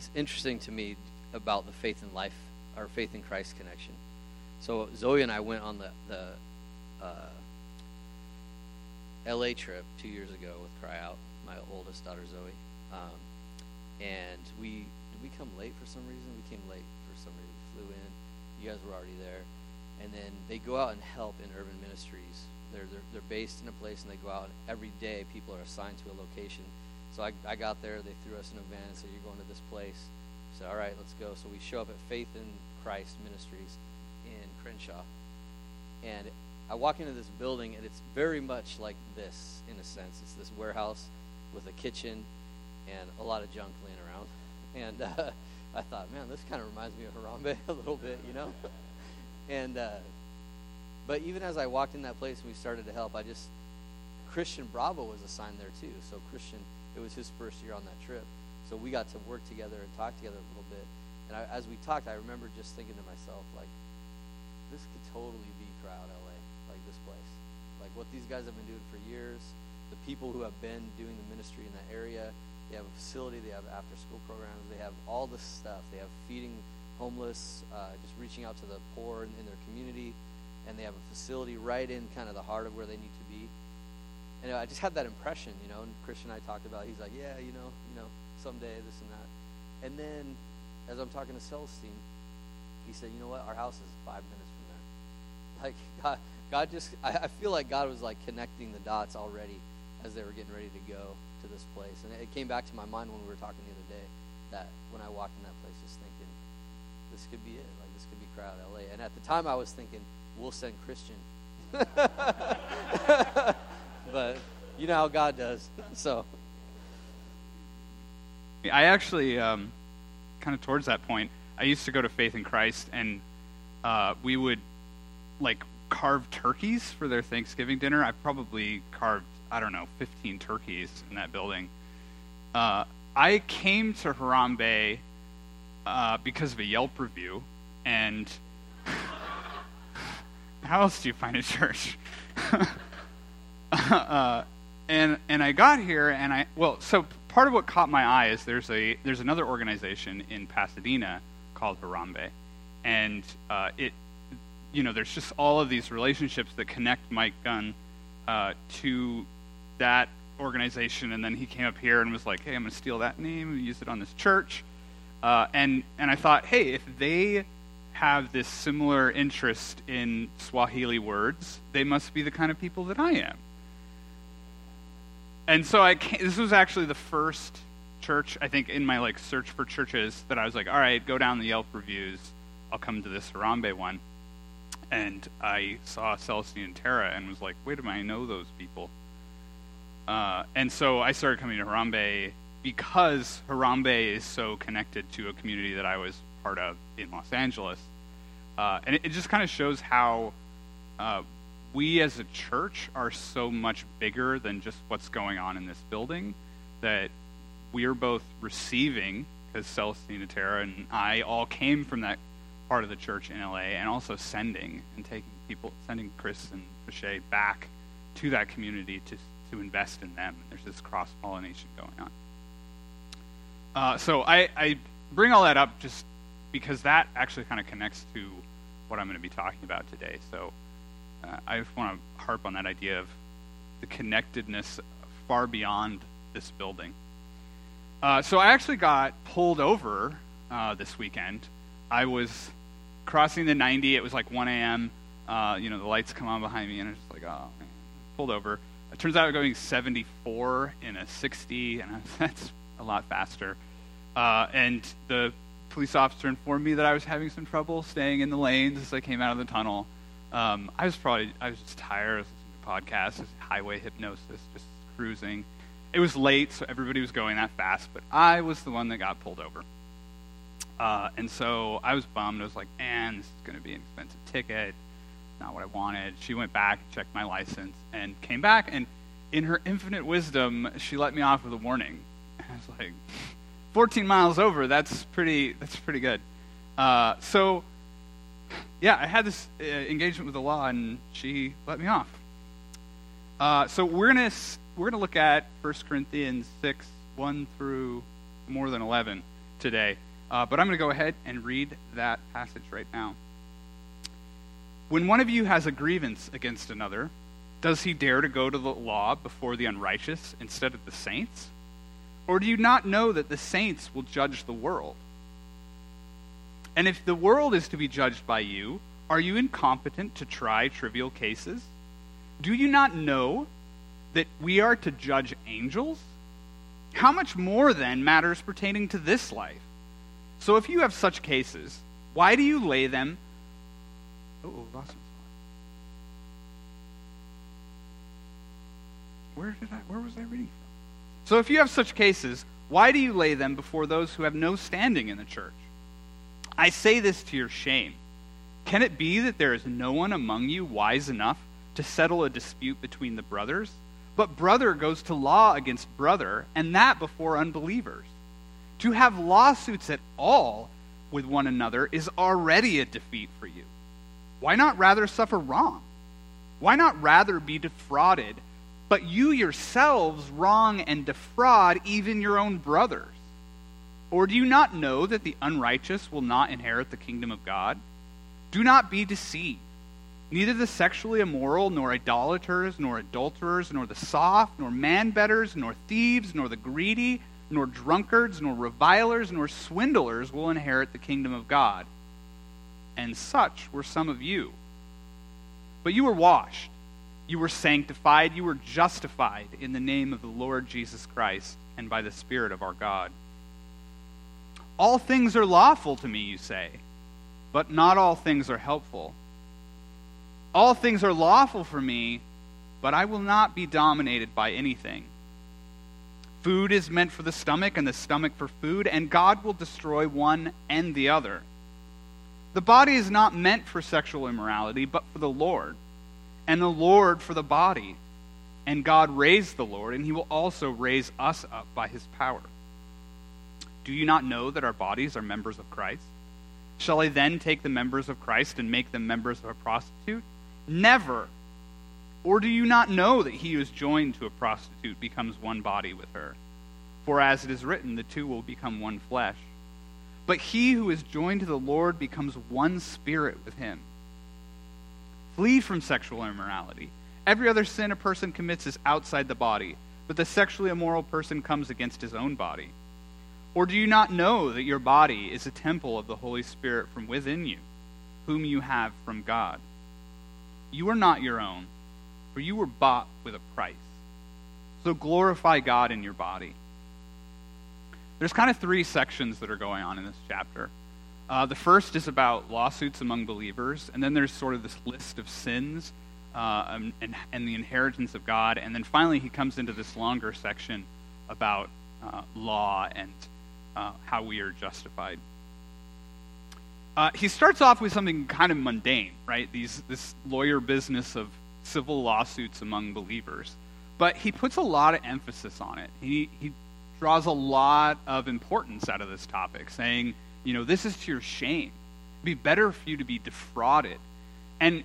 it's interesting to me about the faith in life or faith in Christ connection. So Zoe and I went on the the uh, LA trip two years ago with Cry Out, my oldest daughter Zoe, um, and we did we come late for some reason? We came late for some reason. We flew in. You guys were already there, and then they go out and help in urban ministries. They're they're, they're based in a place, and they go out every day. People are assigned to a location. So I, I got there. They threw us in a van and said, "You're going to this place." I said, "All right, let's go." So we show up at Faith in Christ Ministries in Crenshaw, and I walk into this building, and it's very much like this in a sense. It's this warehouse with a kitchen and a lot of junk laying around. And uh, I thought, man, this kind of reminds me of Harambee a little bit, you know. and uh, but even as I walked in that place and we started to help, I just Christian Bravo was assigned there too. So Christian, it was his first year on that trip. So we got to work together and talk together a little bit. And I, as we talked, I remember just thinking to myself, like, this could totally be Crowd LA, like this place. Like what these guys have been doing for years, the people who have been doing the ministry in that area. They have a facility, they have after school programs, they have all this stuff. They have feeding homeless, uh, just reaching out to the poor in, in their community. And they have a facility right in kind of the heart of where they need to. And I just had that impression, you know, and Christian and I talked about, It. he's like, yeah, you know, you know, someday this and that. And then as I'm talking to Celestine, he said, you know what, our house is five minutes from there. Like, God, God just, I, I feel like God was like connecting the dots already as they were getting ready to go to this place. And it came back to my mind when we were talking the other day that when I walked in that place, just thinking, this could be it. Like, this could be Crowd LA. And at the time, I was thinking, we'll send Christian. but you know how God does. So. I actually, um, kind of towards that point, I used to go to Faith in Christ, and uh, we would like carve turkeys for their Thanksgiving dinner. I probably carved, I don't know, 15 turkeys in that building. Uh, I came to Harambee uh, because of a Yelp review, and how else do you find a church? uh, and and I got here, and I well, so part of what caught my eye is there's a there's another organization in Pasadena called Harambee, and uh, it you know there's just all of these relationships that connect Mike Gunn uh, to that organization, and then he came up here and was like, hey, I'm to steal that name and use it on this church, uh, and and I thought, hey, if they have this similar interest in Swahili words, they must be the kind of people that I am. And so I came, this was actually the first church I think in my like search for churches that I was like, all right, go down the Yelp reviews. I'll come to this Harambee one. And I saw Celestine and Tara and was like, wait a minute, I know those people. Uh, and so I started coming to Harambee because Harambee is so connected to a community that I was part of in Los Angeles. Uh, and it, it just kind of shows how uh, we as a church are so much bigger than just what's going on in this building that we are both receiving, because Celestine Terra and I all came from that part of the church in LA, and also sending and taking people, sending Chris and Fache back to that community to, to invest in them. There's this cross pollination going on. Uh, so I, I bring all that up just because that actually kind of connects to what I'm going to be talking about today. So uh, I just want to harp on that idea of the connectedness far beyond this building. Uh, so I actually got pulled over uh, this weekend. I was crossing the 90. It was like 1 a.m. Uh, you know, the lights come on behind me, and I'm just like, oh, man. Pulled over. It turns out I'm going 74 in a 60, and that's a lot faster. Uh, and the police officer informed me that I was having some trouble staying in the lanes as I came out of the tunnel. Um, I was probably I was just tired. I was listening to podcasts, just highway hypnosis, just cruising. It was late, so everybody was going that fast, but I was the one that got pulled over. Uh, and so I was bummed. I was like, man, this is going to be an expensive ticket. Not what I wanted. She went back, checked my license, and came back. And in her infinite wisdom, she let me off with a warning. And I was like, 14 miles over. That's pretty. That's pretty good. Uh, so yeah, I had this uh, engagement with the law, and she let me off. Uh, so we're gonna we're gonna look at 1 Corinthians six one through more than eleven, today. Uh, but I'm to go ahead and read that passage right now. When one of you has a grievance against another, does he dare to go to the law before the unrighteous instead of the saints? Or do you not know that the saints will judge the world? And if the world is to be judged by you, are you incompetent to try trivial cases? Do you not know that we are to judge angels? How much more, then, matters pertaining to this life? So if you have such cases, why do you lay them? Oh, oh lost my Where did I? Where was I reading from? So if you have such cases, why do you lay them before those who have no standing in the church? I say this to your shame. Can it be that there is no one among you wise enough to settle a dispute between the brothers? But brother goes to law against brother, and that before unbelievers. To have lawsuits at all with one another is already a defeat for you. Why not rather suffer wrong? Why not rather be defrauded, but you yourselves wrong and defraud even your own brothers? Or do you not know that the unrighteous will not inherit the kingdom of God? Do not be deceived. Neither the sexually immoral, nor idolaters, nor adulterers, nor the soft, nor man betters, nor thieves, nor the greedy, nor drunkards, nor revilers, nor swindlers will inherit the kingdom of God. And such were some of you. But you were washed, you were sanctified, you were justified in the name of the Lord Jesus Christ and by the Spirit of our God. All things are lawful to me, you say, but not all things are helpful. All things are lawful for me, but I will not be dominated by anything. Food is meant for the stomach, and the stomach for food, and God will destroy one and the other. The body is not meant for sexual immorality, but for the Lord, and the Lord for the body. And God raised the Lord, and he will also raise us up by his power. Do you not know that our bodies are members of Christ? Shall I then take the members of Christ and make them members of a prostitute? Never. Or do you not know that he who is joined to a prostitute becomes one body with her? For as it is written, the two will become one flesh. But he who is joined to the Lord becomes one spirit with him. Flee from sexual immorality. Every other sin a person commits is outside the body, but the sexually immoral person comes against his own body. Or do you not know that your body is a temple of the Holy Spirit from within you, whom you have from God? You are not your own, for you were bought with a price. So glorify God in your body. There's kind of three sections that are going on in this chapter. Uh, the first is about lawsuits among believers, and then there's sort of this list of sins uh, and, and, the inheritance of God, and then finally he comes into this longer section about uh, law and uh, how we are justified. Uh, he starts off with something kind of mundane, right? These, this lawyer business of civil lawsuits among believers. But he puts a lot of emphasis on it. He, he draws a lot of importance out of this topic, saying, you know, this is to your shame. It'd be better for you to be defrauded. And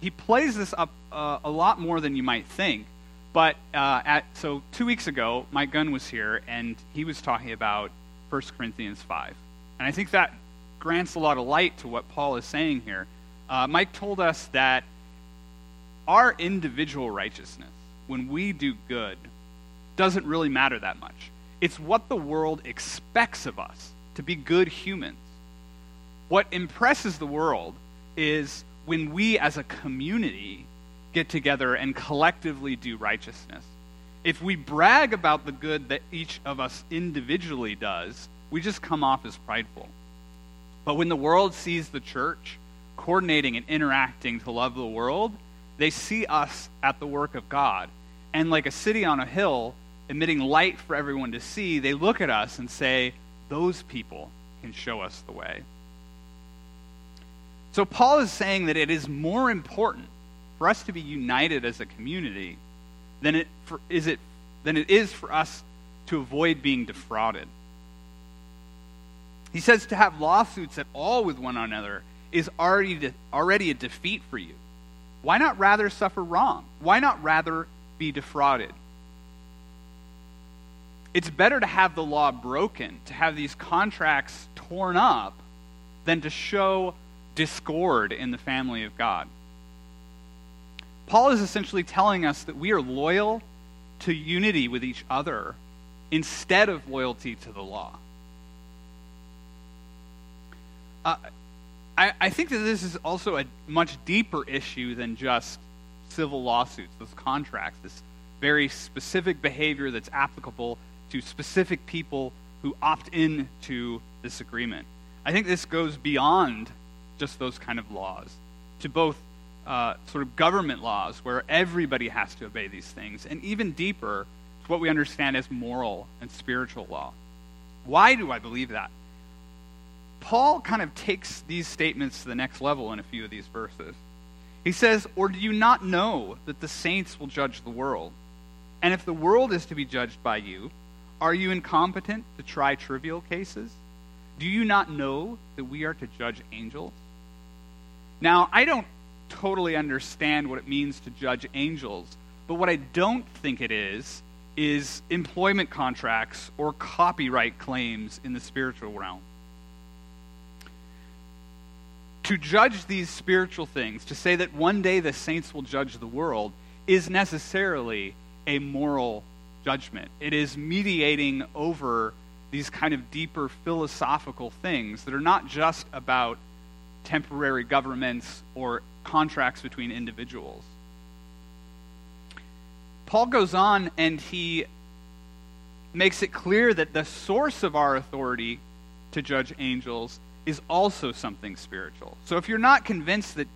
he plays this up uh, a lot more than you might think. But uh, at, so two weeks ago, Mike Gunn was here, and he was talking about 1 Corinthians 5. And I think that grants a lot of light to what Paul is saying here. Uh, Mike told us that our individual righteousness, when we do good, doesn't really matter that much. It's what the world expects of us to be good humans. What impresses the world is when we as a community get together and collectively do righteousness. If we brag about the good that each of us individually does, we just come off as prideful. But when the world sees the church coordinating and interacting to love the world, they see us at the work of God. And like a city on a hill emitting light for everyone to see, they look at us and say, Those people can show us the way. So Paul is saying that it is more important for us to be united as a community than it for, is it than it is for us to avoid being defrauded. He says to have lawsuits at all with one another is already, de- already a defeat for you. Why not rather suffer wrong? Why not rather be defrauded? it's better to have the law broken, to have these contracts torn up, than to show discord in the family of God. Paul is essentially telling us that we are loyal to unity with each other instead of loyalty to the law. Uh, I, I think that this is also a much deeper issue than just civil lawsuits, those contracts, this very specific behavior that's applicable to specific people who opt in to this agreement. I think this goes beyond just those kind of laws to both uh, sort of government laws where everybody has to obey these things, and even deeper to what we understand as moral and spiritual law. Why do I believe that? Paul kind of takes these statements to the next level in a few of these verses. He says, Or do you not know that the saints will judge the world? And if the world is to be judged by you, are you incompetent to try trivial cases? Do you not know that we are to judge angels? Now, I don't totally understand what it means to judge angels, but what I don't think it is, is employment contracts or copyright claims in the spiritual realm. To judge these spiritual things, to say that one day the saints will judge the world, is necessarily a moral judgment. It is mediating over these kind of deeper philosophical things that are not just about temporary governments or contracts between individuals. Paul goes on and he makes it clear that the source of our authority to judge angels is also something spiritual. So if you're not convinced that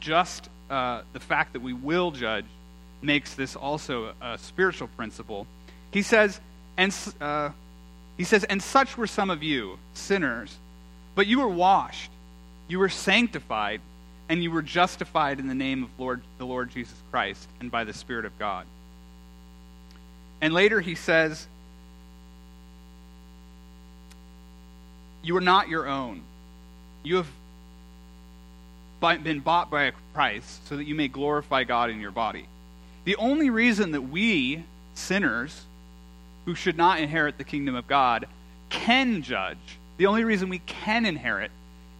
just uh, the fact that we will judge makes this also a, a spiritual principle, he says, and uh, he says, and such were some of you, sinners, but you were washed, you were sanctified, and you were justified in the name of Lord, the Lord Jesus Christ and by the Spirit of God. And later he says, You are not your own. You have been bought by a price so that you may glorify God in your body. The only reason that we, sinners, who should not inherit the kingdom of God, can judge, the only reason we can inherit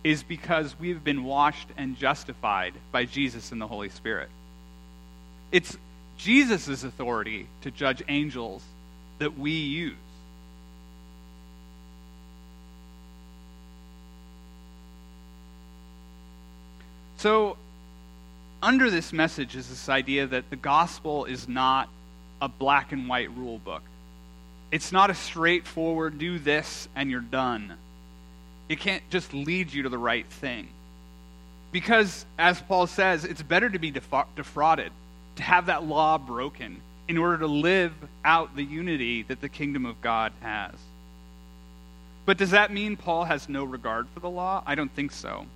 is because we've been washed and justified by Jesus and the Holy Spirit. It's Jesus' authority to judge angels that we use. So, under this message is this idea that the gospel is not a black and white rule book. It's not a straightforward do this and you're done. It can't just lead you to the right thing. Because, as Paul says, it's better to be defrauded, to have that law broken, in order to live out the unity that the kingdom of God has. But does that mean Paul has no regard for the law? I don't think so.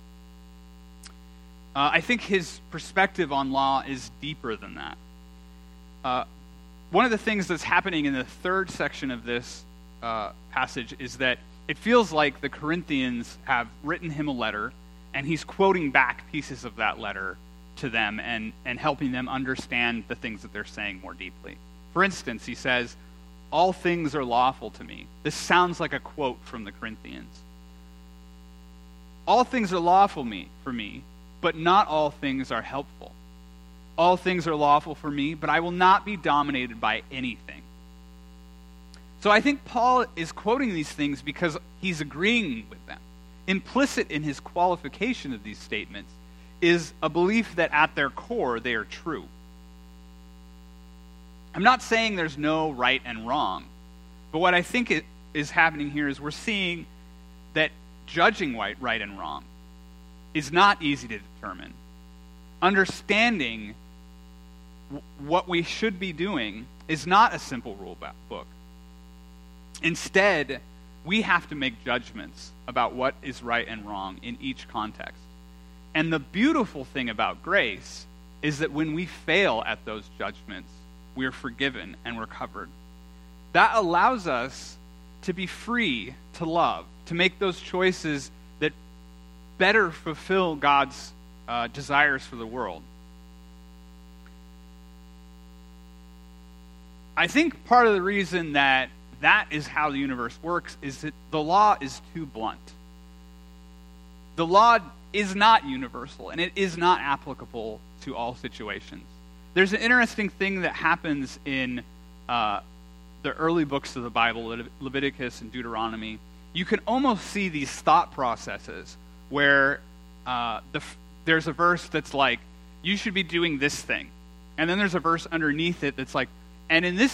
Uh, I think his perspective on law is deeper than that. Uh, one of the things that's happening in the third section of this uh, passage is that it feels like the Corinthians have written him a letter, and he's quoting back pieces of that letter to them and, and helping them understand the things that they're saying more deeply. For instance, he says, All things are lawful to me. This sounds like a quote from the Corinthians. All things are lawful me, for me, but not all things are helpful. All things are lawful for me, but I will not be dominated by anything. So I think Paul is quoting these things because he's agreeing with them. Implicit in his qualification of these statements is a belief that at their core they are true. I'm not saying there's no right and wrong, but what I think it is happening here is we're seeing that judging right, right and wrong is not easy to determine. Understanding what we should be doing is not a simple rule book. Instead, we have to make judgments about what is right and wrong in each context. And the beautiful thing about grace is that when we fail at those judgments, we're forgiven and we're covered. That allows us to be free to love, to make those choices that better fulfill God's uh, desires for the world. I think part of the reason that that is how the universe works is that the law is too blunt. The law is not universal and it is not applicable to all situations. There's an interesting thing that happens in uh, the early books of the Bible, Le- Leviticus and Deuteronomy. You can almost see these thought processes where uh, the, there's a verse that's like, you should be doing this thing. And then there's a verse underneath it that's like, and in this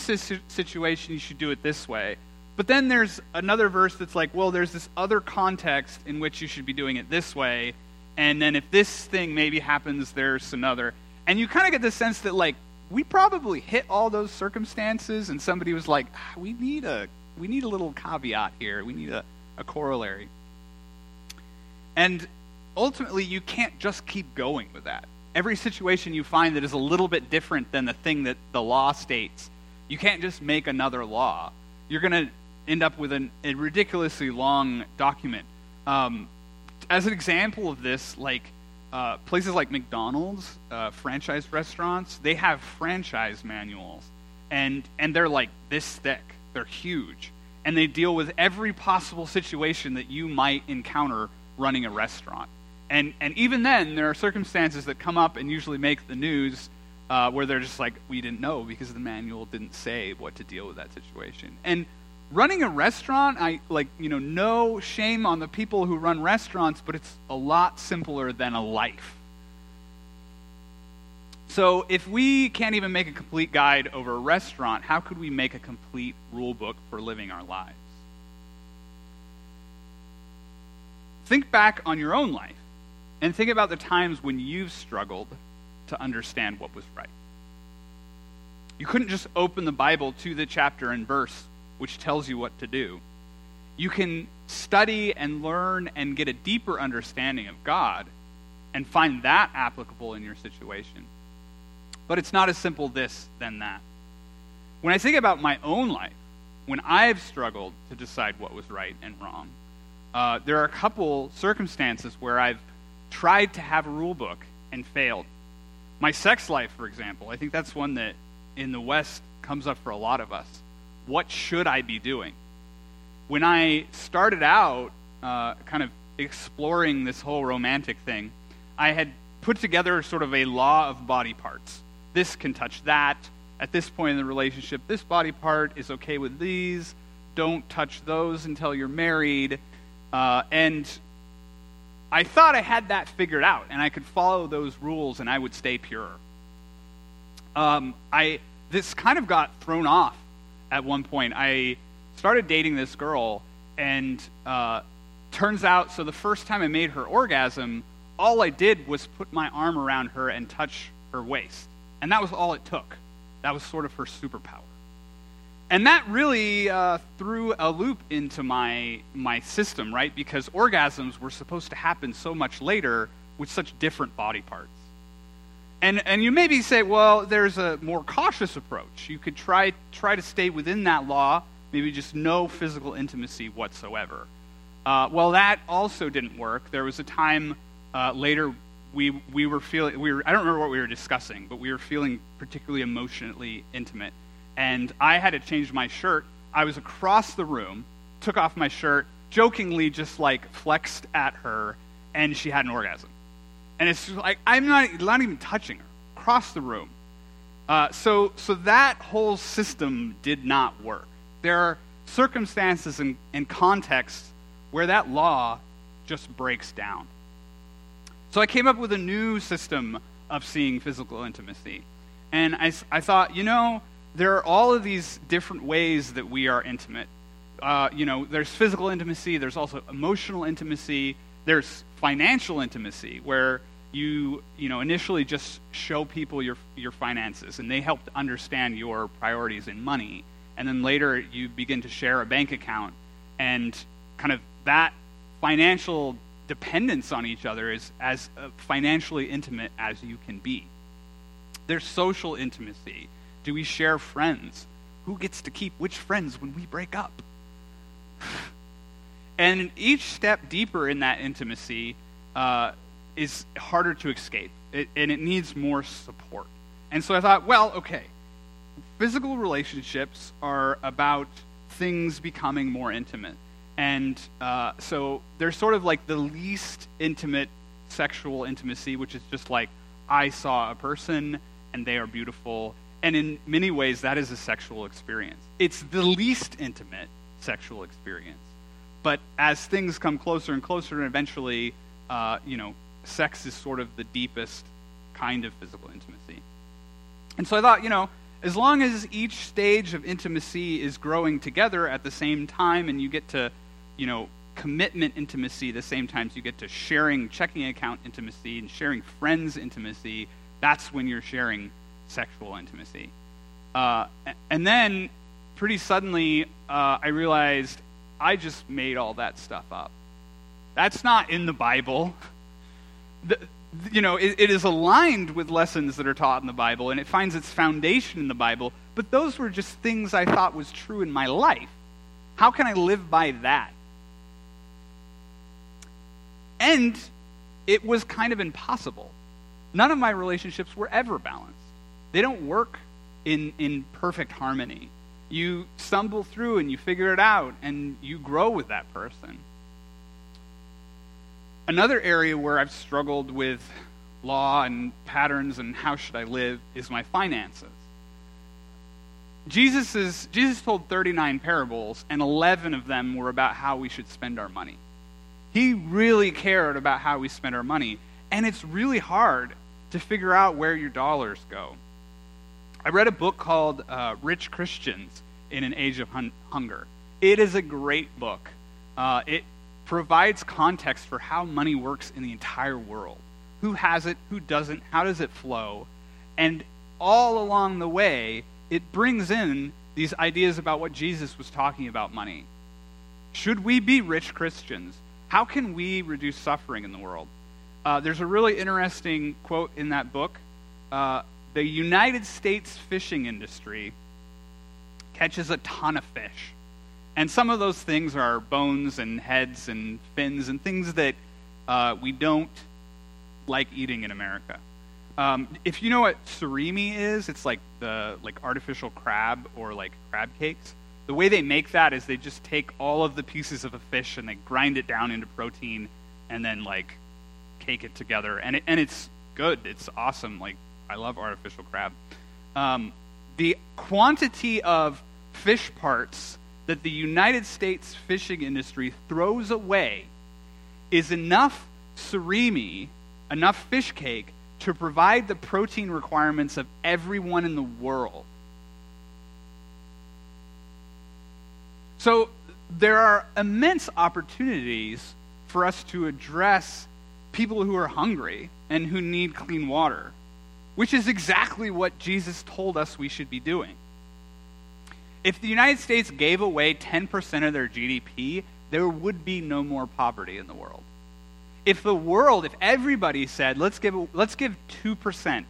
situation, you should do it this way. But then there's another verse that's like, well, there's this other context in which you should be doing it this way. And then if this thing maybe happens, there's another. And you kind of get the sense that, like, we probably hit all those circumstances, and somebody was like, ah, we need a we need a little caveat here. We need a, a corollary. And ultimately, you can't just keep going with that every situation you find that is a little bit different than the thing that the law states, you can't just make another law. You're going to end up with an, a ridiculously long document. Um, as an example of this, like uh, places like McDonald's, uh, franchise restaurants, they have franchise manuals, and and they're like this thick. They're huge, and they deal with every possible situation that you might encounter running a restaurant. And, and even then, there are circumstances that come up and usually make the news uh, where they're just like, we didn't know because the manual didn't say what to deal with that situation. And running a restaurant, I like, you know, no shame on the people who run restaurants, but it's a lot simpler than a life. So if we can't even make a complete guide over a restaurant, how could we make a complete rule book for living our lives? Think back on your own life. And think about the times when you've struggled to understand what was right. You couldn't just open the Bible to the chapter and verse which tells you what to do. You can study and learn and get a deeper understanding of God and find that applicable in your situation. But it's not as simple this than that. When I think about my own life, when I've struggled to decide what was right and wrong, uh, there are a couple circumstances where I've tried to have a rule book and failed. My sex life, for example, I think that's one that in the West comes up for a lot of us. What should I be doing? When I started out uh, kind of exploring this whole romantic thing, I had put together sort of a law of body parts. This can touch that. At this point in the relationship, this body part is okay with these. Don't touch those until you're married. Uh, and I thought I had that figured out and I could follow those rules and I would stay pure. Um, I this kind of got thrown off at one point. I started dating this girl and uh, turns out so the first time I made her orgasm, all I did was put my arm around her and touch her waist, and that was all it took. That was sort of her superpower and that really uh, threw a loop into my my system, right? Because orgasms were supposed to happen so much later with such different body parts. And and you maybe say, well, there's a more cautious approach. You could try try to stay within that law, maybe just no physical intimacy whatsoever. Uh, well, that also didn't work. There was a time uh, later we we were feeling we were I don't remember what we were discussing, but we were feeling particularly emotionally intimate and I had to change my shirt. I was across the room, took off my shirt, jokingly just like flexed at her, and she had an orgasm. And it's like, I'm not, not even touching her, across the room. Uh, so, so that whole system did not work. There are circumstances and, and contexts where that law just breaks down. So I came up with a new system of seeing physical intimacy. And I, I thought, you know, there are all of these different ways that we are intimate. Uh, you know, there's physical intimacy, there's also emotional intimacy, there's financial intimacy, where you, you know, initially just show people your, your finances and they help to understand your priorities in money. And then later you begin to share a bank account and kind of that financial dependence on each other is as uh, financially intimate as you can be. There's social intimacy do we share friends? Who gets to keep which friends when we break up? and each step deeper in that intimacy uh, is harder to escape, it, and it needs more support. And so I thought, well, okay, physical relationships are about things becoming more intimate. And uh, so there's sort of like the least intimate sexual intimacy, which is just like, I saw a person and they are beautiful. And in many ways, that is a sexual experience. It's the least intimate sexual experience. But as things come closer and closer, and eventually, uh, you know, sex is sort of the deepest kind of physical intimacy. And so I thought, you know, as long as each stage of intimacy is growing together at the same time and you get to, you know, commitment intimacy the same time as you get to sharing checking account intimacy and sharing friends intimacy, that's when you're sharing sexual intimacy. Uh, and then pretty suddenly, uh, I realized I just made all that stuff up. That's not in the Bible. The, you know, it, it is aligned with lessons that are taught in the Bible, and it finds its foundation in the Bible, but those were just things I thought was true in my life. How can I live by that? And it was kind of impossible. None of my relationships were ever balanced. They don't work in, in perfect harmony. You stumble through and you figure it out, and you grow with that person. Another area where I've struggled with law and patterns and how should I live is my finances. Jesus, is, Jesus told 39 parables, and 11 of them were about how we should spend our money. He really cared about how we spend our money, and it's really hard to figure out where your dollars go. I read a book called uh, Rich Christians in an Age of hun- Hunger. It is a great book. Uh, it provides context for how money works in the entire world who has it, who doesn't, how does it flow. And all along the way, it brings in these ideas about what Jesus was talking about money. Should we be rich Christians? How can we reduce suffering in the world? Uh, there's a really interesting quote in that book. The United States fishing industry catches a ton of fish. And some of those things are bones and heads and fins and things that uh, we don't like eating in America. Um, if you know what surimi is, it's like the like artificial crab or like crab cakes. The way they make that is they just take all of the pieces of a fish and they grind it down into protein and then like cake it together, and it, and it's good. It's awesome. Like I love artificial crab. Um, the quantity of fish parts that the United States fishing industry throws away is enough surimi enough fish cake to provide the protein requirements of everyone in the world. So there are immense opportunities for us to address people who are hungry and who need clean water, which is exactly what Jesus told us we should be doing. If the United States gave away 10% of their GDP, there would be no more poverty in the world if the world, if everybody said, let's give, let's give 2%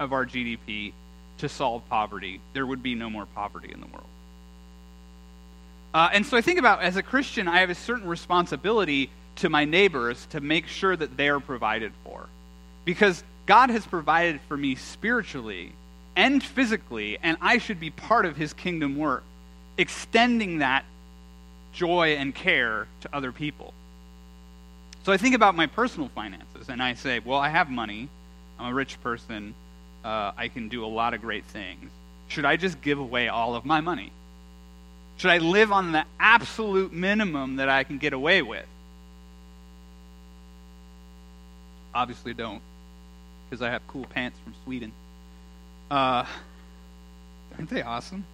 of our GDP to solve poverty, there would be no more poverty in the world. Uh, and so I think about, as a Christian, I have a certain responsibility to my neighbors to make sure that they are provided for. Because God has provided for me spiritually and physically, and I should be part of his kingdom work, extending that joy and care to other people. So I think about my personal finances and I say, well, I have money. I'm a rich person. Uh, I can do a lot of great things. Should I just give away all of my money? Should I live on the absolute minimum that I can get away with? Obviously, don't, because I have cool pants from Sweden. Uh, aren't they awesome?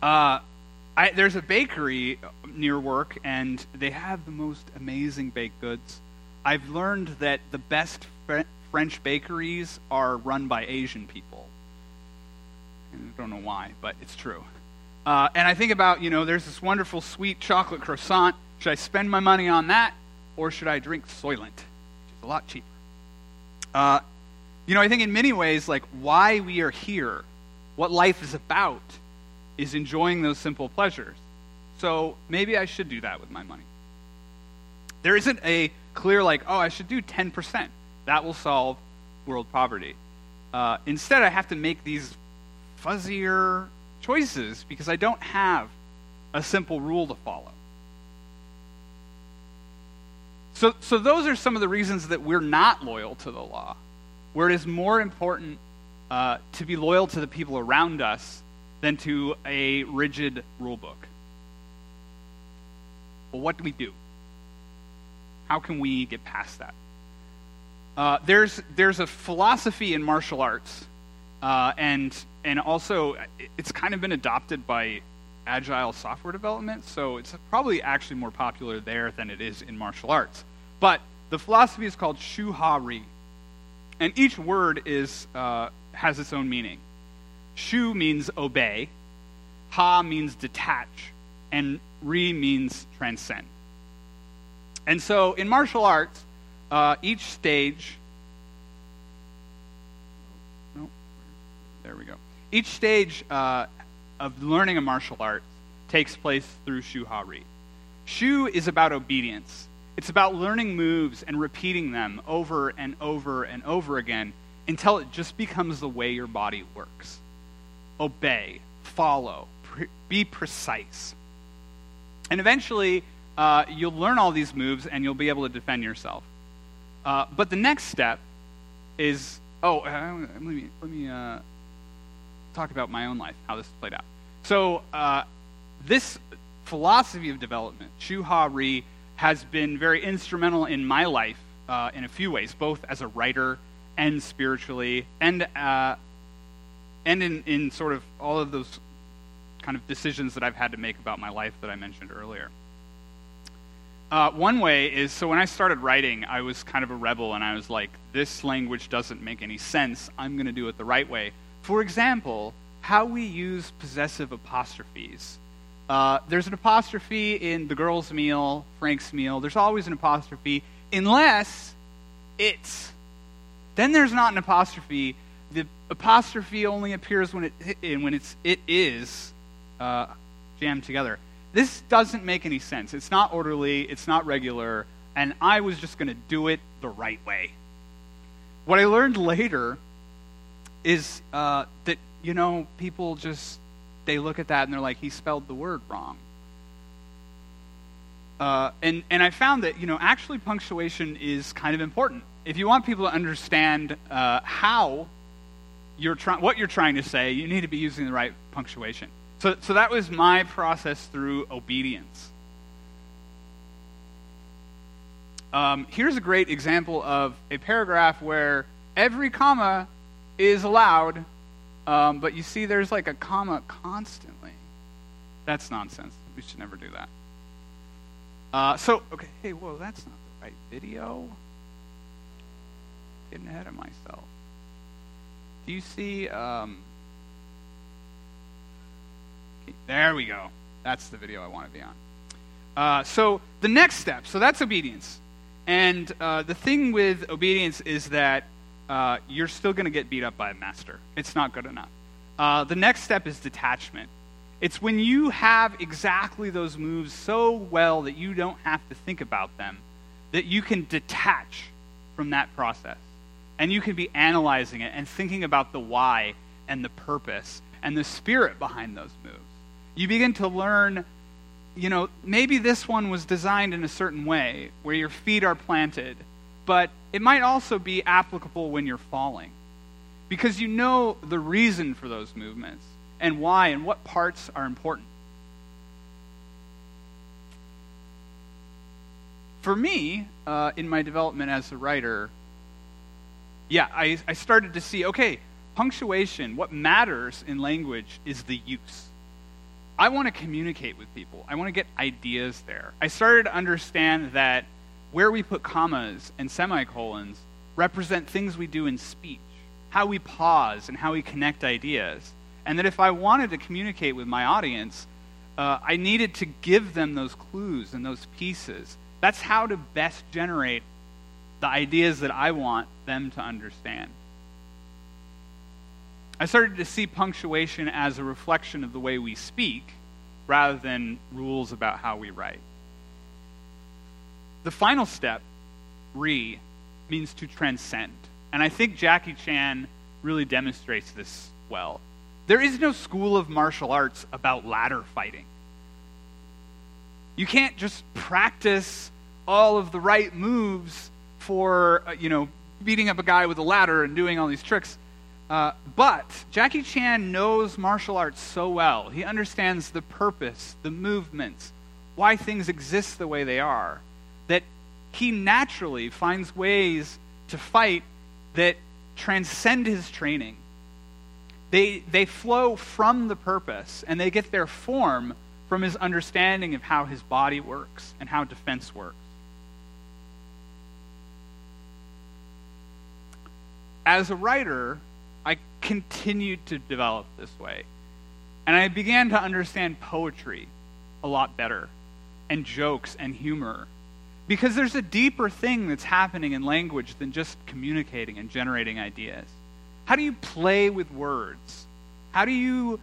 Uh, I, there's a bakery near work, and they have the most amazing baked goods. I've learned that the best Fre- French bakeries are run by Asian people. And I don't know why, but it's true. Uh, and I think about, you know, there's this wonderful sweet chocolate croissant. Should I spend my money on that, or should I drink Soylent, which is a lot cheaper? Uh, you know, I think in many ways, like why we are here, what life is about, is enjoying those simple pleasures. So maybe I should do that with my money. There isn't a clear, like, oh, I should do 10%. That will solve world poverty. Uh, instead, I have to make these fuzzier choices because I don't have a simple rule to follow. So, so those are some of the reasons that we're not loyal to the law, where it is more important uh, to be loyal to the people around us than to a rigid rule book. Well, what do we do? How can we get past that? Uh, there's, there's a philosophy in martial arts, uh, and, and also it's kind of been adopted by agile software development, so it's probably actually more popular there than it is in martial arts. But the philosophy is called Shu Ha Ri, and each word is, uh, has its own meaning. Shu means obey, Ha means detach, and Ri means transcend. And so in martial arts, uh, each stage. Oh, there we go. Each stage uh, of learning a martial art takes place through Shu Ha Ri. Shu is about obedience. It's about learning moves and repeating them over and over and over again until it just becomes the way your body works. Obey, follow, pre- be precise. And eventually, uh, you'll learn all these moves and you'll be able to defend yourself. Uh, but the next step is oh, uh, let me, let me uh, talk about my own life, how this played out. So, uh, this philosophy of development, Shu Ha Ri, has been very instrumental in my life uh, in a few ways, both as a writer and spiritually, and, uh, and in, in sort of all of those kind of decisions that I've had to make about my life that I mentioned earlier. Uh, one way is so when I started writing, I was kind of a rebel and I was like, this language doesn't make any sense. I'm going to do it the right way. For example, how we use possessive apostrophes. Uh, there's an apostrophe in the girl's meal, Frank's meal. There's always an apostrophe, unless it's. Then there's not an apostrophe. The apostrophe only appears when it when it's it is uh, jammed together. This doesn't make any sense. It's not orderly. It's not regular. And I was just going to do it the right way. What I learned later is uh, that you know people just they look at that and they're like, he spelled the word wrong. Uh, and, and I found that, you know, actually punctuation is kind of important. If you want people to understand uh, how you're trying, what you're trying to say, you need to be using the right punctuation. So, so that was my process through obedience. Um, here's a great example of a paragraph where every comma is allowed um, but you see, there's like a comma constantly. That's nonsense. We should never do that. Uh, so, okay, hey, whoa, that's not the right video. Getting ahead of myself. Do you see? Um, okay, there we go. That's the video I want to be on. Uh, so, the next step, so that's obedience. And uh, the thing with obedience is that uh, you're still going to get beat up by a master. It's not good enough. Uh, the next step is detachment. It's when you have exactly those moves so well that you don't have to think about them, that you can detach from that process. And you can be analyzing it and thinking about the why and the purpose and the spirit behind those moves. You begin to learn, you know, maybe this one was designed in a certain way where your feet are planted but it might also be applicable when you're falling because you know the reason for those movements and why and what parts are important. For me, uh, in my development as a writer, yeah, I, I started to see okay, punctuation, what matters in language is the use. I want to communicate with people, I want to get ideas there. I started to understand that where we put commas and semicolons represent things we do in speech, how we pause and how we connect ideas. And that if I wanted to communicate with my audience, uh, I needed to give them those clues and those pieces. That's how to best generate the ideas that I want them to understand. I started to see punctuation as a reflection of the way we speak rather than rules about how we write. The final step, Ri, means to transcend. And I think Jackie Chan really demonstrates this well. There is no school of martial arts about ladder fighting. You can't just practice all of the right moves for, uh, you know, beating up a guy with a ladder and doing all these tricks. Uh, but Jackie Chan knows martial arts so well. He understands the purpose, the movements, why things exist the way they are, he naturally finds ways to fight that transcend his training. They, they flow from the purpose and they get their form from his understanding of how his body works and how defense works. As a writer, I continued to develop this way. And I began to understand poetry a lot better, and jokes and humor. Because there's a deeper thing that's happening in language than just communicating and generating ideas. How do you play with words? How do you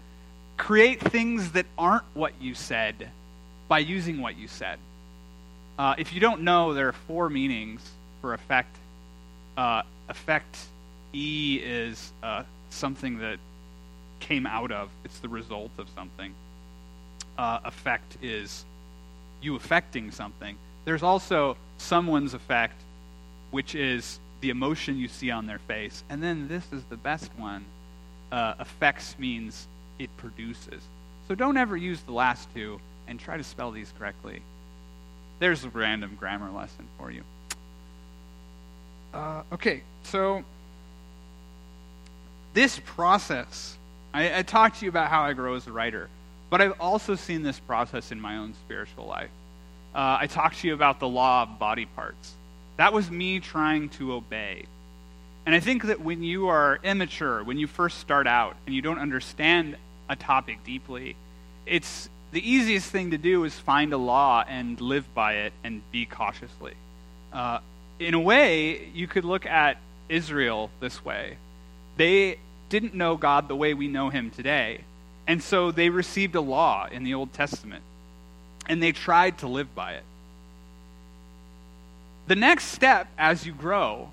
create things that aren't what you said by using what you said? Uh, if you don't know, there are four meanings for effect. Uh, effect E is uh, something that came out of, it's the result of something. Uh, effect is you affecting something. There's also someone's effect, which is the emotion you see on their face. And then this is the best one. Uh, effects means it produces. So don't ever use the last two and try to spell these correctly. There's a random grammar lesson for you. Uh, okay, so this process, I, I talked to you about how I grow as a writer, but I've also seen this process in my own spiritual life. Uh, I talked to you about the law of body parts. That was me trying to obey. And I think that when you are immature, when you first start out and you don't understand a topic deeply, it's the easiest thing to do is find a law and live by it and be cautiously. Uh, in a way, you could look at Israel this way. They didn't know God the way we know him today. And so they received a law in the Old Testament, and they tried to live by it. The next step as you grow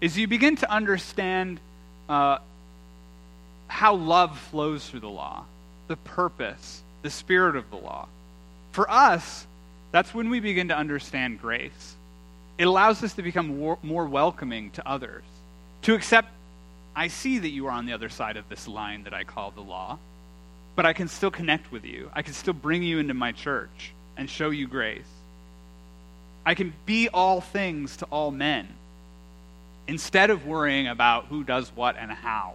is you begin to understand uh, how love flows through the law, the purpose, the spirit of the law. For us, that's when we begin to understand grace. It allows us to become more welcoming to others, to accept I see that you are on the other side of this line that I call the law, but I can still connect with you. I can still bring you into my church and show you grace. I can be all things to all men instead of worrying about who does what and how.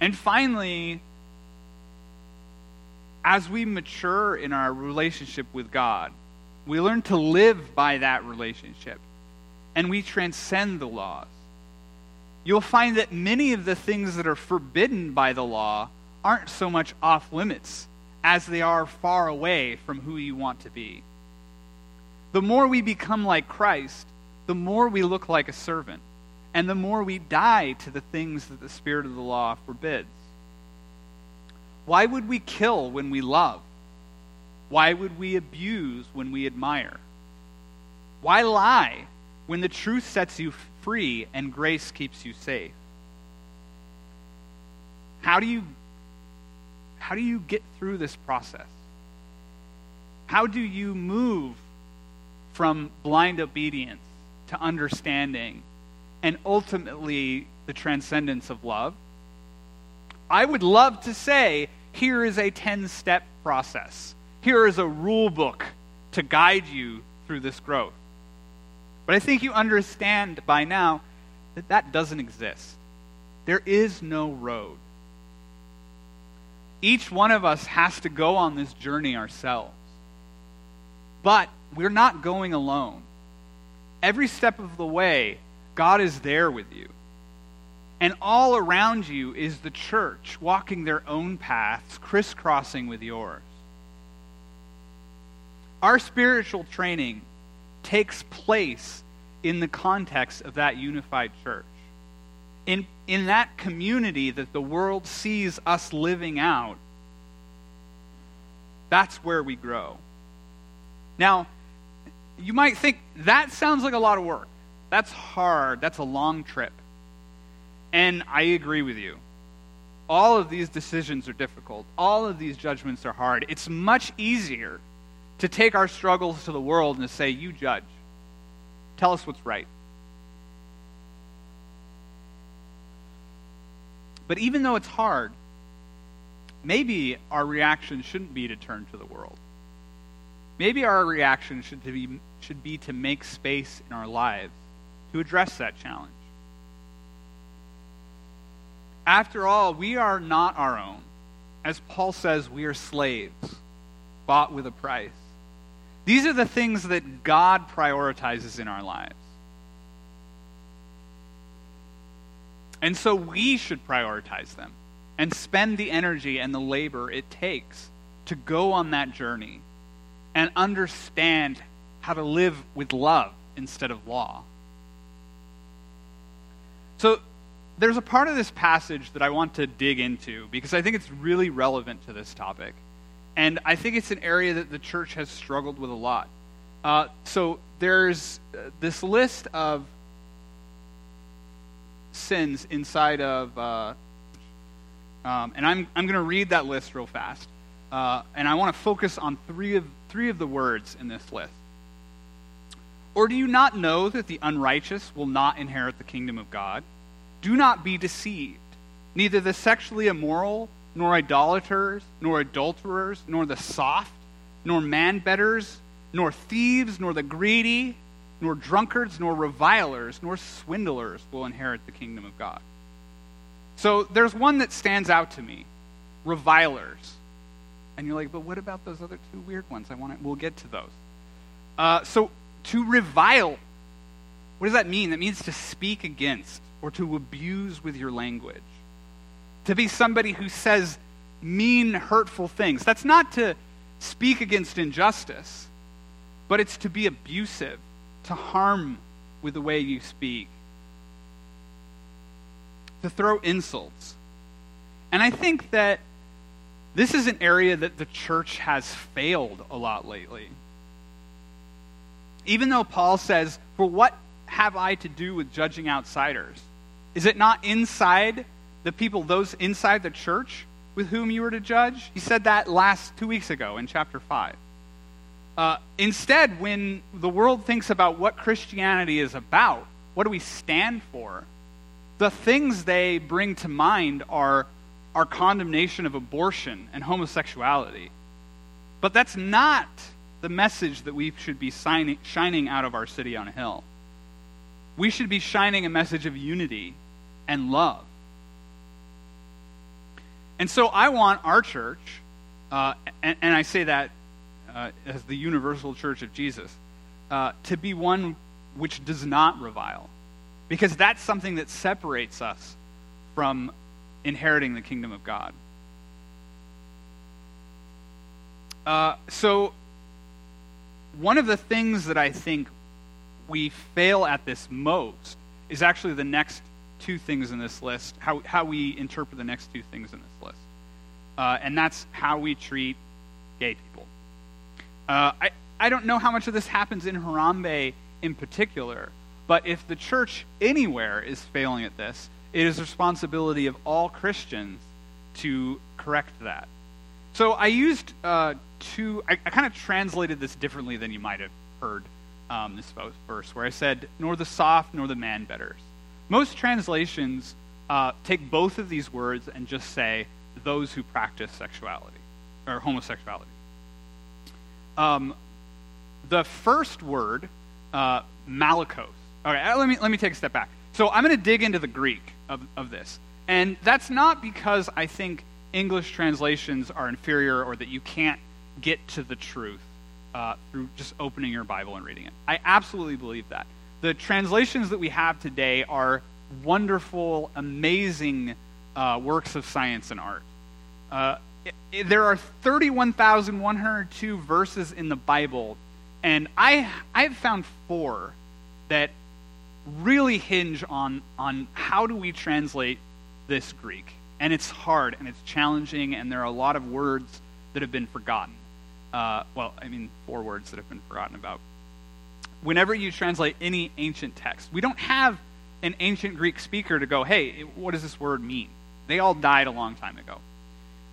And finally, as we mature in our relationship with God, we learn to live by that relationship and we transcend the laws you'll find that many of the things that are forbidden by the law aren't so much off limits as they are far away from who you want to be. The more we become like Christ, the more we look like a servant, and the more we die to the things that the Spirit of the law forbids. Why would we kill when we love? Why would we abuse when we admire? Why lie when the truth sets you free and grace keeps you safe. How do you how do you get through this process? How do you move from blind obedience to understanding and ultimately the transcendence of love? I would love to say here is a 10 step process. Here is a rule book to guide you through this growth. But I think you understand by now that that doesn't exist. There is no road. Each one of us has to go on this journey ourselves. But we're not going alone. Every step of the way, God is there with you. And all around you is the church walking their own paths, crisscrossing with yours. Our spiritual training takes place in the context of that unified church. In, in that community that the world sees us living out, that's where we grow. Now, you might think that sounds like a lot of work. That's hard. That's a long trip. And I agree with you. all of these decisions are difficult, all of these judgments are hard, it's much easier to take our struggles to the world and to say, You judge. Tell us what's right. But even though it's hard, maybe our reaction shouldn't be to turn to the world. Maybe our reaction should be, should be to make space in our lives to address that challenge. After all, we are not our own. As Paul says, we are slaves, bought with a price. These are the things that God prioritizes in our lives. And so we should prioritize them and spend the energy and the labor it takes to go on that journey and understand how to live with love instead of law. So, there's a part of this passage that I want to dig into because I think it's really relevant to this topic. And I think it's an area that the church has struggled with a lot. Uh, so, there's uh, this list of sins inside of, uh, um, and I'm, I'm going to read that list real fast. Uh, and I want to focus on three of, three of the words in this list. Or do you not know that the unrighteous will not inherit the kingdom of God? Do not be deceived. Neither the sexually immoral, nor idolaters, nor adulterers, nor the soft, nor man betters, nor thieves, nor the greedy, nor drunkards, nor revilers, nor swindlers will inherit the kingdom of God. So there's one that stands out to me revilers. And you're like, but what about those other two weird ones? I want to, we'll get to those. Uh, so to revile, what does that mean? That means to speak against or to abuse with your language. To be somebody who says mean, hurtful things. That's not to speak against injustice, but it's to be abusive to harm with the way you speak, to throw insults. And I think that this is an area that the church has failed a lot lately. Even though Paul says, For what have I to do with judging outsiders? Is it not inside the people, those inside the church, with whom you were to judge? He said that last two weeks ago in chapter 5. Uh, instead, when the world thinks about what Christianity is about, what do we stand for? The things they bring to mind are our condemnation of abortion and homosexuality. But that's not the message that we should be signing, shining out of our city on a hill. We should be shining a message of unity and love. And so I want our church, uh, and, and I say that uh, as the universal church of Jesus, uh, to be one which does not revile. Because that's something that separates us from inheriting the kingdom of God. Uh, so, one of the things that I think we fail at this most is actually the next two things in this list, how, how we interpret the next two things in this list. Uh, and that's how we treat gay people. Uh, I, I don't know how much of this happens in Harambee in particular, but if the church anywhere is failing at this, it is responsibility of all Christians to correct that. So I used uh, two, I, I kind of translated this differently than you might have heard um, this verse, where I said, nor the soft nor the man betters. Most translations uh, take both of these words and just say, those who practice sexuality or homosexuality. Um, the first word, uh, malakos. All right, let me, let me take a step back. So I'm going to dig into the Greek of, of this. And that's not because I think English translations are inferior or that you can't get to the truth uh, through just opening your Bible and reading it. I absolutely believe that. The translations that we have today are wonderful, amazing uh, works of science and art. There are 31,102 verses in the Bible, and I I've found four that really hinge on on how do we translate this Greek. And it's hard and it's challenging, and there are a lot of words that have been forgotten. Uh, well, I mean, four words that have been forgotten about. Whenever you translate any ancient text, we don't have an ancient Greek speaker to go, hey, what does this word mean? They all died a long time ago.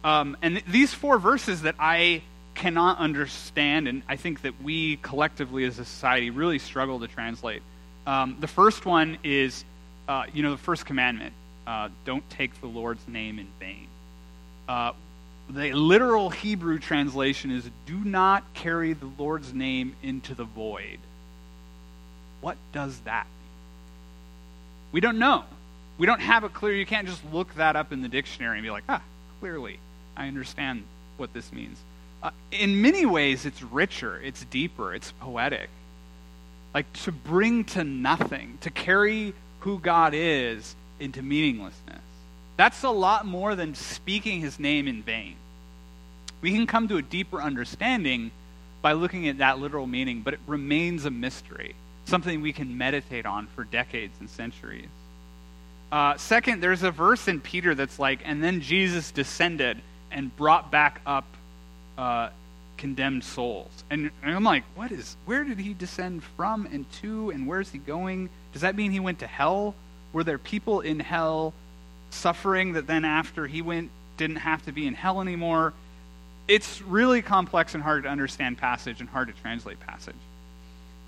Um, and th- these four verses that I cannot understand, and I think that we collectively as a society really struggle to translate. Um, the first one is, uh, you know, the first commandment uh, don't take the Lord's name in vain. Uh, the literal Hebrew translation is do not carry the Lord's name into the void. What does that mean? We don't know. We don't have it clear. You can't just look that up in the dictionary and be like, ah, clearly, I understand what this means. Uh, in many ways, it's richer, it's deeper, it's poetic. Like to bring to nothing, to carry who God is into meaninglessness. That's a lot more than speaking his name in vain. We can come to a deeper understanding by looking at that literal meaning, but it remains a mystery, something we can meditate on for decades and centuries. Uh, second, there's a verse in Peter that's like, and then Jesus descended and brought back up uh, condemned souls. And, and I'm like, what is, where did he descend from and to, and where's he going? Does that mean he went to hell? Were there people in hell suffering that then after he went didn't have to be in hell anymore? It's really complex and hard to understand passage and hard to translate passage.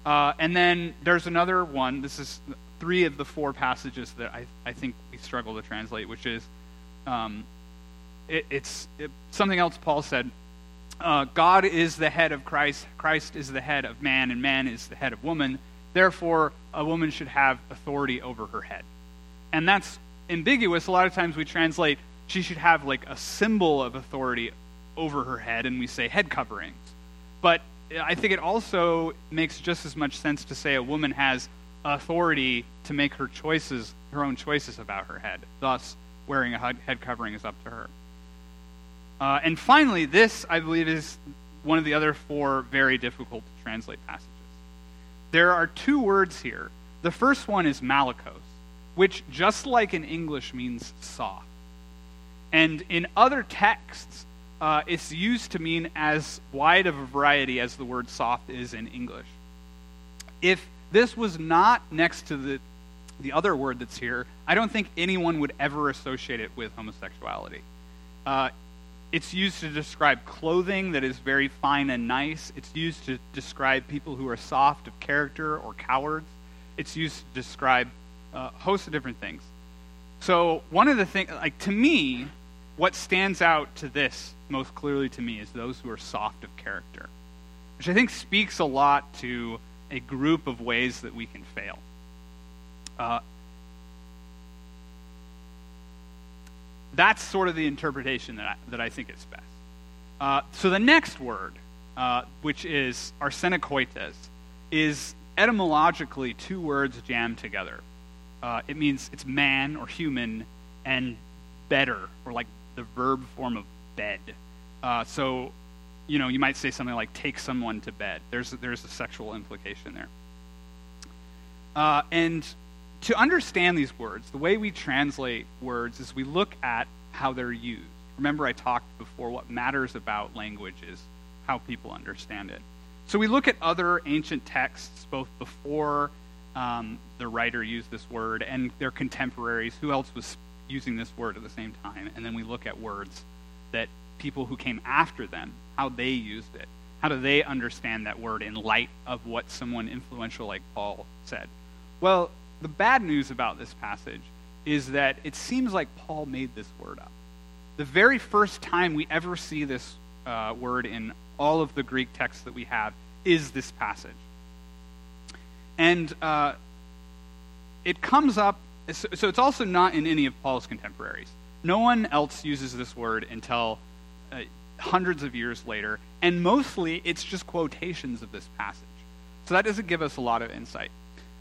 Uh, and then there's another one. This is three of the four passages that I, I think we struggle to translate, which is um, it, it's it, something else Paul said. Uh, God is the head of Christ, Christ is the head of man, and man is the head of woman. Therefore, a woman should have authority over her head. And that's ambiguous. A lot of times we translate, she should have like a symbol of authority over her head, and we say head coverings. But I think it also makes just as much sense to say a woman has authority to make her choices, her own choices about her head. Thus, wearing a head covering is up to her. Uh, and finally, this, I believe, is one of the other four very difficult to translate passages. There are two words here. The first one is malakos, which, just like in English, means soft. And in other texts, uh, it's used to mean as wide of a variety as the word soft is in English. If this was not next to the, the other word that's here, I don't think anyone would ever associate it with homosexuality. Uh, it's used to describe clothing that is very fine and nice. It's used to describe people who are soft of character or cowards. It's used to describe a host of different things. So, one of the things, like to me, what stands out to this most clearly to me is those who are soft of character, which I think speaks a lot to a group of ways that we can fail. Uh, that's sort of the interpretation that I, that I think is best. Uh, so the next word, uh, which is arsenokoites, is etymologically two words jammed together. Uh, it means it's man or human and better, or like the verb form of bed. Uh, so, you know, you might say something like take someone to bed. There's, there's a sexual implication there. Uh, and to understand these words, the way we translate words is we look at how they're used. Remember, I talked before what matters about language is how people understand it. So we look at other ancient texts, both before um, the writer used this word and their contemporaries, who else was using this word at the same time, and then we look at words that people who came after them, how they used it. How do they understand that word in light of what someone influential like Paul said? Well, the bad news about this passage is that it seems like Paul made this word up. The very first time we ever see this uh, word in all of the Greek texts that we have is this passage. And uh, it comes up, so, so, it's also not in any of Paul's contemporaries. No one else uses this word until uh, hundreds of years later, and mostly it's just quotations of this passage. So that doesn't give us a lot of insight.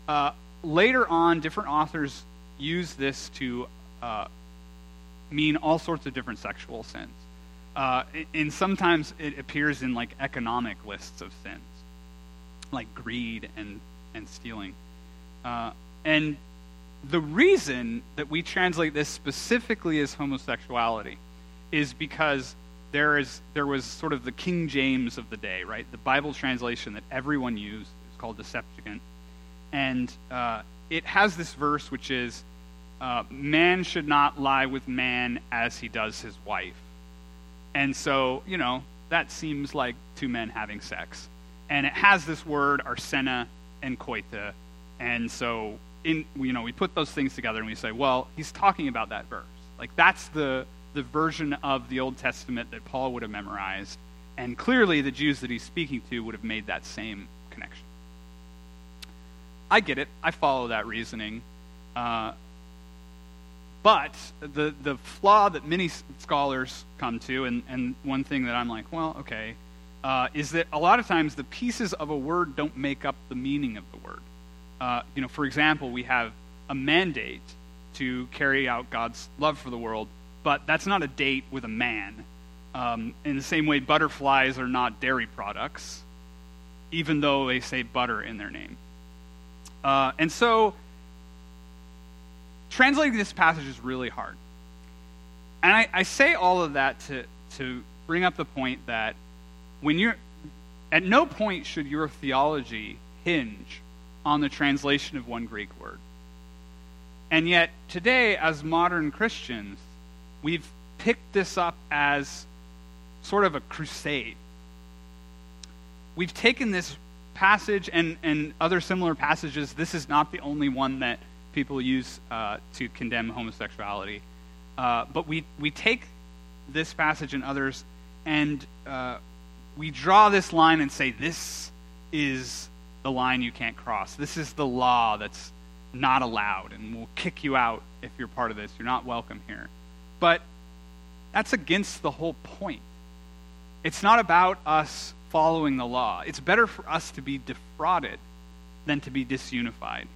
Uh, later on, different authors use this to uh, mean all sorts of different sexual sins. Uh, and sometimes it appears in like economic lists of sins, like greed and, and stealing. Uh, and the reason that we translate this specifically as homosexuality is because there is there was sort of the King James of the day, right? The Bible translation that everyone used is called Septuagint, and uh, it has this verse which is uh, man should not lie with man as he does his wife. And so, you know, that seems like two men having sex. And it has this word, arsena and coita. And so, in, you know, we put those things together and we say, well, he's talking about that verse. Like, that's the, the version of the Old Testament that Paul would have memorized. And clearly, the Jews that he's speaking to would have made that same. I get it. I follow that reasoning. Uh, but the, the flaw that many scholars come to, and, and one thing that I'm like, well, okay, uh, is that a lot of times the pieces of a word don't make up the meaning of the word. Uh, you know, for example, we have a mandate to carry out God's love for the world, but that's not a date with a man. Um, in the same way, butterflies are not dairy products, even though they say butter in their name. Uh, and so, translating this passage is really hard. And I, I say all of that to, to bring up the point that when you're at no point should your theology hinge on the translation of one Greek word. And yet, today, as modern Christians, we've picked this up as sort of a crusade. We've taken this passage and, and other similar passages. This is not the only one that people use uh, to condemn homosexuality. Uh, but we, we take this passage and others and uh, we draw this line and say, this is the line you can't cross. This is the law that's not allowed, and we'll kick you out if you're part of this. You're not welcome here. But that's against the whole point. It's not about us following the law. It's better for us to be defrauded than to be disunified,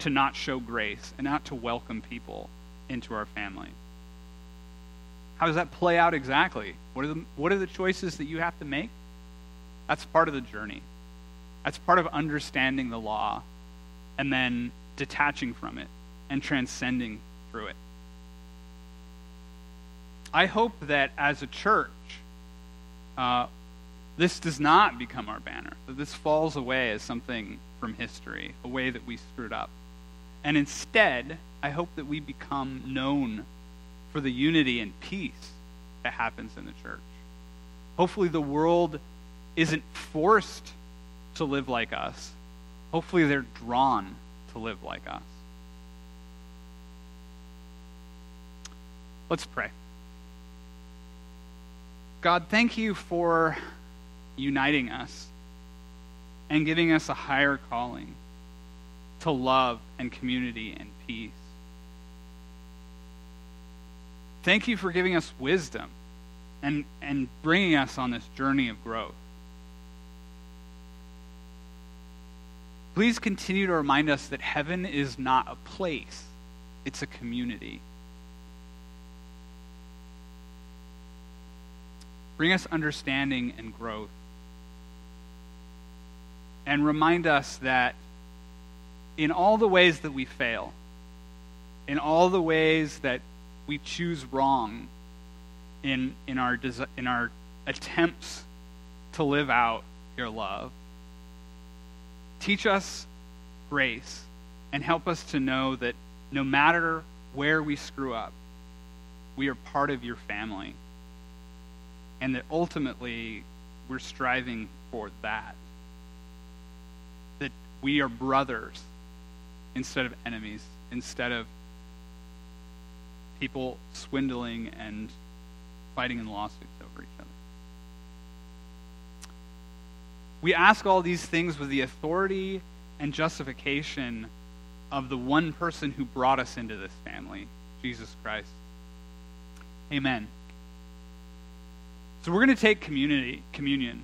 to not show grace, and not to welcome people into our family. How does that play out exactly? What are the, what are the choices that you have to make? That's part of the journey. That's part of understanding the law and then detaching from it and transcending through it. I hope that as a church, uh, this does not become our banner, this falls away as something from history, a way that we screwed up. And instead, I hope that we become known for the unity and peace that happens in the church. Hopefully, the world isn't forced to live like us. Hopefully, they're drawn to live like us. Let's pray. God, thank you for uniting us and giving us a higher calling to love and community and peace. Thank you for giving us wisdom and, and bringing us on this journey of growth. Please continue to remind us that heaven is not a place, it's a community. Bring us understanding and growth. And remind us that in all the ways that we fail, in all the ways that we choose wrong in, in, our, in our attempts to live out your love. Teach us grace and help us to know that no matter where we screw up, we are part of your family. And that ultimately we're striving for that. That we are brothers instead of enemies, instead of people swindling and fighting in lawsuits over each other. We ask all these things with the authority and justification of the one person who brought us into this family, Jesus Christ. Amen. So we're going to take community, communion.